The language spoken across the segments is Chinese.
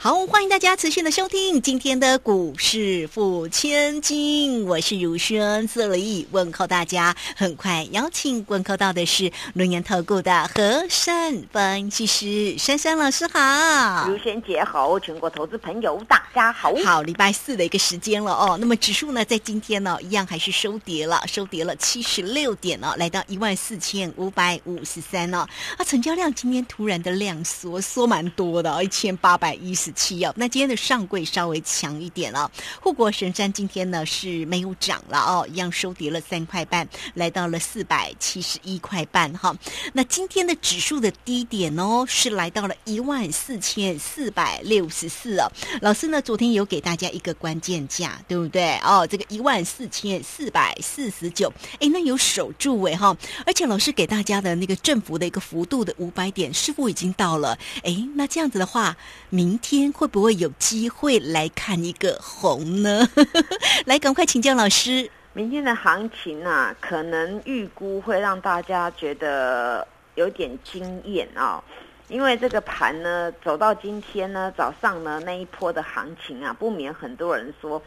好，欢迎大家持续的收听今天的股市付千金，我是如轩，这里问候大家。很快邀请问候到的是轮研投顾的和善分析师珊珊老师好，如轩姐好，全国投资朋友大家好。好，礼拜四的一个时间了哦。那么指数呢，在今天呢，一样还是收跌了，收跌了七十六点呢，来到一万四千五百五十三呢。啊，成交量今天突然的量缩，缩蛮多的，一千八百一十。七哦，那今天的上柜稍微强一点了。护国神山今天呢是没有涨了哦，一样收跌了三块半，来到了四百七十一块半哈。那今天的指数的低点哦是来到了一万四千四百六十四哦。老师呢昨天有给大家一个关键价，对不对哦？这个一万四千四百四十九，哎，那有守住哎哈。而且老师给大家的那个振幅的一个幅度的五百点，似乎已经到了。哎，那这样子的话，明天。天会不会有机会来看一个红呢？来，赶快请教老师。明天的行情啊，可能预估会让大家觉得有点惊艳啊，因为这个盘呢，走到今天呢，早上呢那一波的行情啊，不免很多人说，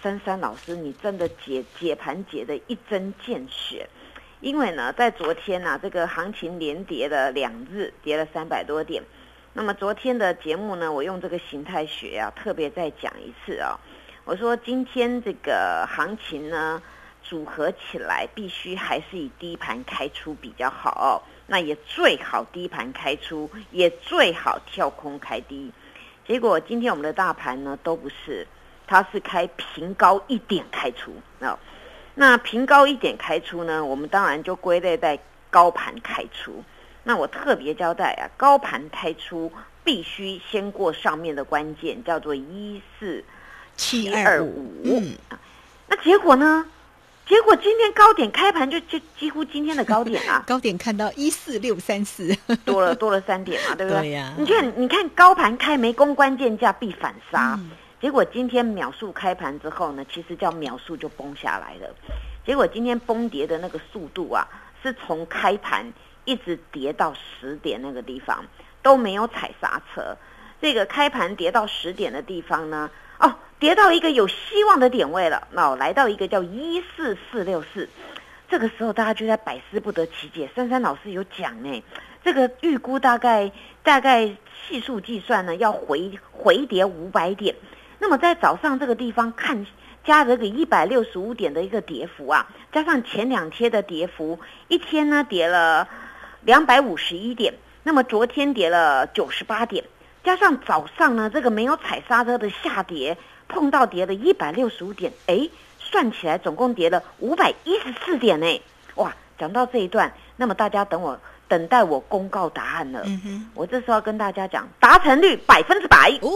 珊珊老师，你真的解解盘解的一针见血。因为呢，在昨天呢，这个行情连跌了两日，跌了三百多点。那么昨天的节目呢，我用这个形态学啊，特别再讲一次啊。我说今天这个行情呢，组合起来必须还是以低盘开出比较好，那也最好低盘开出，也最好跳空开低。结果今天我们的大盘呢都不是，它是开平高一点开出啊。那平高一点开出呢，我们当然就归类在高盘开出。那我特别交代啊，高盘开出必须先过上面的关键，叫做一四七二五。那结果呢？结果今天高点开盘就就几乎今天的高点啊，高点看到一四六三四，多了多了三点嘛，对不对？对呀。你看，你看高盘开没攻关键价必反杀，结果今天秒速开盘之后呢，其实叫秒速就崩下来了。结果今天崩跌的那个速度啊，是从开盘。一直跌到十点那个地方都没有踩刹车，这个开盘跌到十点的地方呢，哦，跌到一个有希望的点位了，那来到一个叫一四四六四，这个时候大家就在百思不得其解。珊珊老师有讲呢，这个预估大概大概系数计算呢要回回跌五百点，那么在早上这个地方看。加这个一百六十五点的一个跌幅啊，加上前两天的跌幅，一天呢跌了。两百五十一点，那么昨天跌了九十八点，加上早上呢这个没有踩刹车的下跌，碰到跌了一百六十五点，哎，算起来总共跌了五百一十四点呢。哇，讲到这一段，那么大家等我等待我公告答案了。我这时候要跟大家讲，达成率百分之百哦。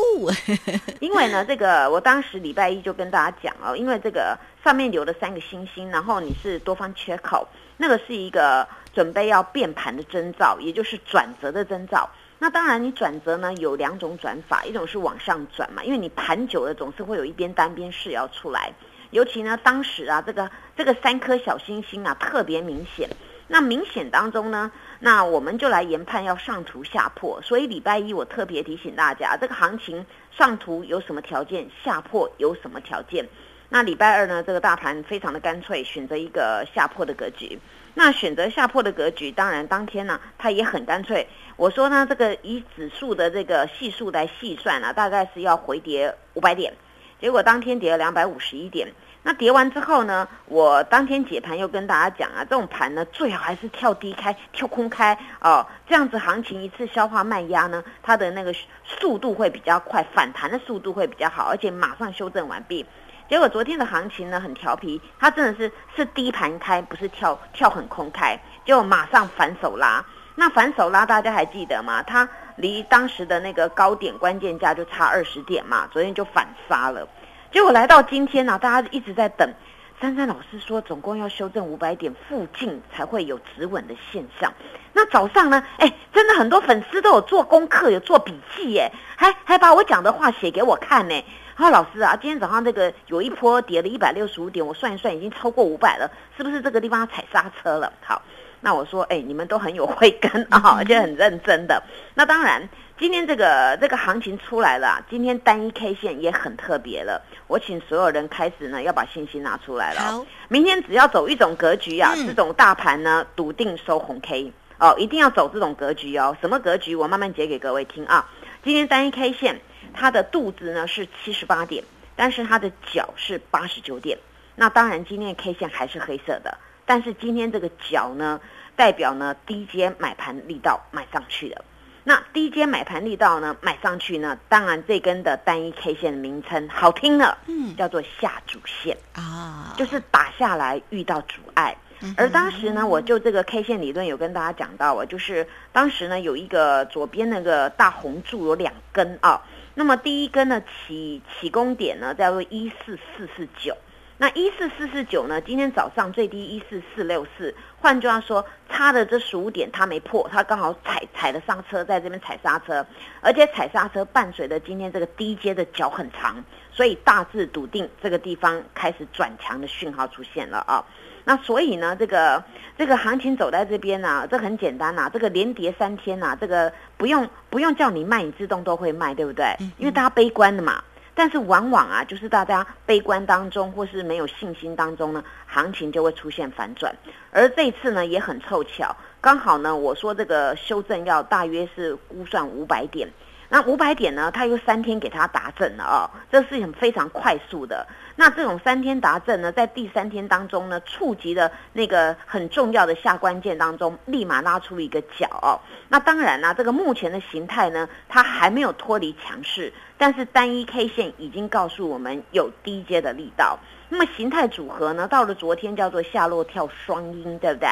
因为呢，这个我当时礼拜一就跟大家讲哦，因为这个上面留了三个星星，然后你是多方缺口，那个是一个。准备要变盘的征兆，也就是转折的征兆。那当然，你转折呢有两种转法，一种是往上转嘛，因为你盘久了总是会有一边单边势要出来。尤其呢，当时啊，这个这个三颗小星星啊特别明显。那明显当中呢，那我们就来研判要上图下破。所以礼拜一我特别提醒大家，这个行情上图有什么条件，下破有什么条件。那礼拜二呢，这个大盘非常的干脆，选择一个下破的格局。那选择下破的格局，当然当天呢，它也很干脆。我说呢，这个以指数的这个系数来细算啊，大概是要回跌五百点。结果当天跌了两百五十一点。那跌完之后呢，我当天解盘又跟大家讲啊，这种盘呢，最好还是跳低开、跳空开哦，这样子行情一次消化卖压呢，它的那个速度会比较快，反弹的速度会比较好，而且马上修正完毕。结果昨天的行情呢很调皮，它真的是是低盘开，不是跳跳很空开，就马上反手拉。那反手拉大家还记得吗？它离当时的那个高点关键价就差二十点嘛，昨天就反杀了。结果来到今天呢，大家一直在等，珊珊老师说，总共要修正五百点附近才会有止稳的现象。那早上呢？哎，真的很多粉丝都有做功课，有做笔记耶，还还把我讲的话写给我看呢。他说：“老师啊，今天早上这个有一波跌了一百六十五点，我算一算，已经超过五百了，是不是这个地方要踩刹车了？”好，那我说：“哎，你们都很有慧根啊，而且很认真的。那当然，今天这个这个行情出来了，今天单一 K 线也很特别了。我请所有人开始呢，要把信心拿出来了。好，明天只要走一种格局啊，这种大盘呢，笃定收红 K 哦，一定要走这种格局哦。什么格局？我慢慢解给各位听啊。今天单一 K 线。它的肚子呢是七十八点，但是它的脚是八十九点。那当然，今天的 K 线还是黑色的，但是今天这个脚呢，代表呢低阶买盘力道买上去的。那低阶买盘力道呢买上去呢，当然这根的单一 K 线的名称好听了，嗯，叫做下主线啊，就是打下来遇到阻碍。而当时呢，我就这个 K 线理论有跟大家讲到啊，就是当时呢有一个左边那个大红柱有两根啊。那么第一根呢起起攻点呢叫做一四四四九，那一四四四九呢今天早上最低一四四六四，换句话说，差的这十五点它没破，它刚好踩踩了刹车，在这边踩刹车，而且踩刹车伴随着今天这个低阶的脚很长，所以大致笃定这个地方开始转强的讯号出现了啊。那所以呢，这个这个行情走在这边呢，这很简单呐，这个连跌三天呐，这个不用不用叫你卖，你自动都会卖，对不对？因为大家悲观的嘛。但是往往啊，就是大家悲观当中或是没有信心当中呢，行情就会出现反转。而这次呢，也很凑巧，刚好呢，我说这个修正要大约是估算五百点。那五百点呢？他又三天给他达阵了哦，这是很非常快速的。那这种三天达阵呢，在第三天当中呢，触及了那个很重要的下关键当中，立马拉出一个角哦。那当然啦，这个目前的形态呢，它还没有脱离强势，但是单一 K 线已经告诉我们有低阶的力道。那么形态组合呢，到了昨天叫做下落跳双阴，对不对？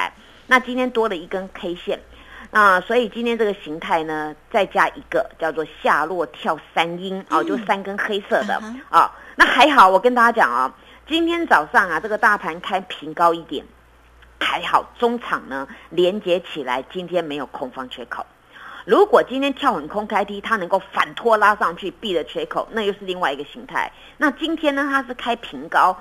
那今天多了一根 K 线。啊，所以今天这个形态呢，再加一个叫做下落跳三阴哦，就三根黑色的啊。那还好，我跟大家讲啊，今天早上啊，这个大盘开平高一点，还好中场呢连接起来，今天没有空方缺口。如果今天跳很空开低，它能够反拖拉上去，闭了缺口，那又是另外一个形态。那今天呢，它是开平高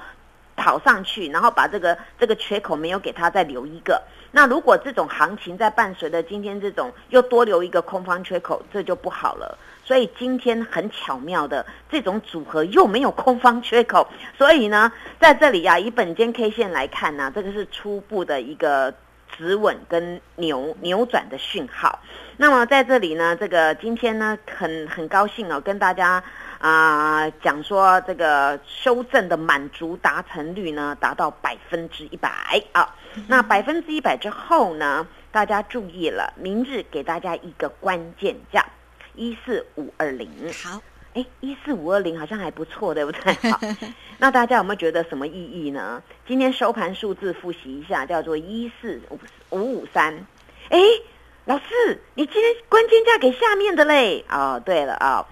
跑上去，然后把这个这个缺口没有给它再留一个。那如果这种行情在伴随着今天这种又多留一个空方缺口，这就不好了。所以今天很巧妙的这种组合又没有空方缺口，所以呢，在这里呀，以本间 K 线来看呢，这个是初步的一个止稳跟扭扭转的讯号。那么在这里呢，这个今天呢，很很高兴哦，跟大家。啊，讲说这个修正的满足达成率呢，达到百分之一百啊。那百分之一百之后呢，大家注意了，明日给大家一个关键价，一四五二零。好，哎，一四五二零好像还不错，对不对？好，那大家有没有觉得什么意义呢？今天收盘数字复习一下，叫做一四五五五三。哎，老师，你今天关键价给下面的嘞？哦，对了啊。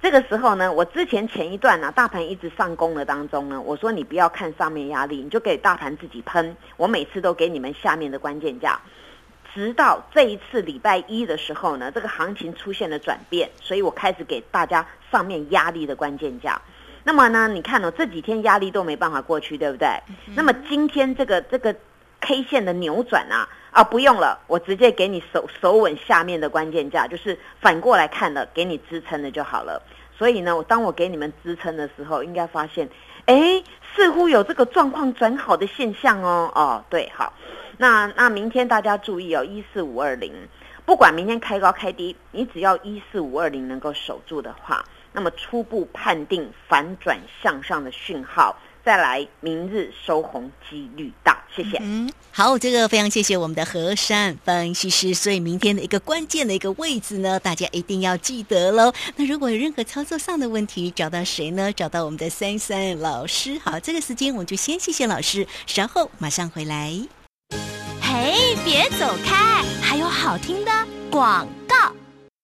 这个时候呢，我之前前一段呢，大盘一直上攻的当中呢，我说你不要看上面压力，你就给大盘自己喷。我每次都给你们下面的关键价，直到这一次礼拜一的时候呢，这个行情出现了转变，所以我开始给大家上面压力的关键价。那么呢，你看哦，这几天压力都没办法过去，对不对？那么今天这个这个 K 线的扭转啊。啊，不用了，我直接给你手手稳下面的关键价，就是反过来看的，给你支撑的就好了。所以呢，我当我给你们支撑的时候，应该发现，哎，似乎有这个状况转好的现象哦。哦，对，好，那那明天大家注意哦，一四五二零，不管明天开高开低，你只要一四五二零能够守住的话，那么初步判定反转向上的讯号。再来，明日收红几率大，谢谢。嗯，好，这个非常谢谢我们的和山分析师。所以明天的一个关键的一个位置呢，大家一定要记得喽。那如果有任何操作上的问题，找到谁呢？找到我们的三三老师。好，这个时间我们就先谢谢老师，稍后马上回来。嘿，别走开，还有好听的广告。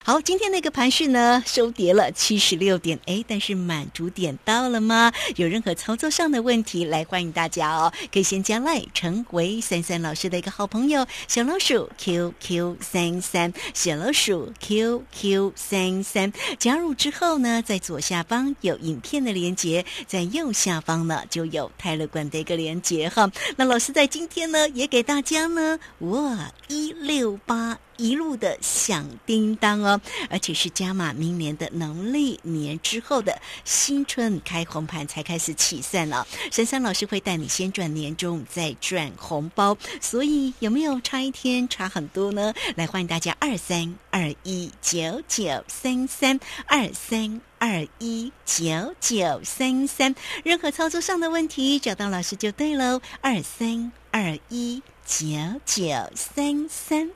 好，今天那个盘势呢，收跌了七十六点，哎，但是满足点到了吗？有任何操作上的问题，来欢迎大家哦，可以先加赖成为三三老师的一个好朋友，小老鼠 QQ 三三，小老鼠 QQ 三三，加入之后呢，在左下方有影片的连接，在右下方呢就有泰勒管的一个连接哈。那老师在今天呢，也给大家呢，哇，一六八。一路的响叮当哦，而且是加码明年的农历年之后的新春开红盘才开始起算了。珊珊老师会带你先赚年终，再赚红包，所以有没有差一天差很多呢？来欢迎大家二三二一九九三三二三二一九九三三，任何操作上的问题找到老师就对喽。二三二一九九三三。